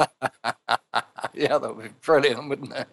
Yeah, that would be brilliant, wouldn't it?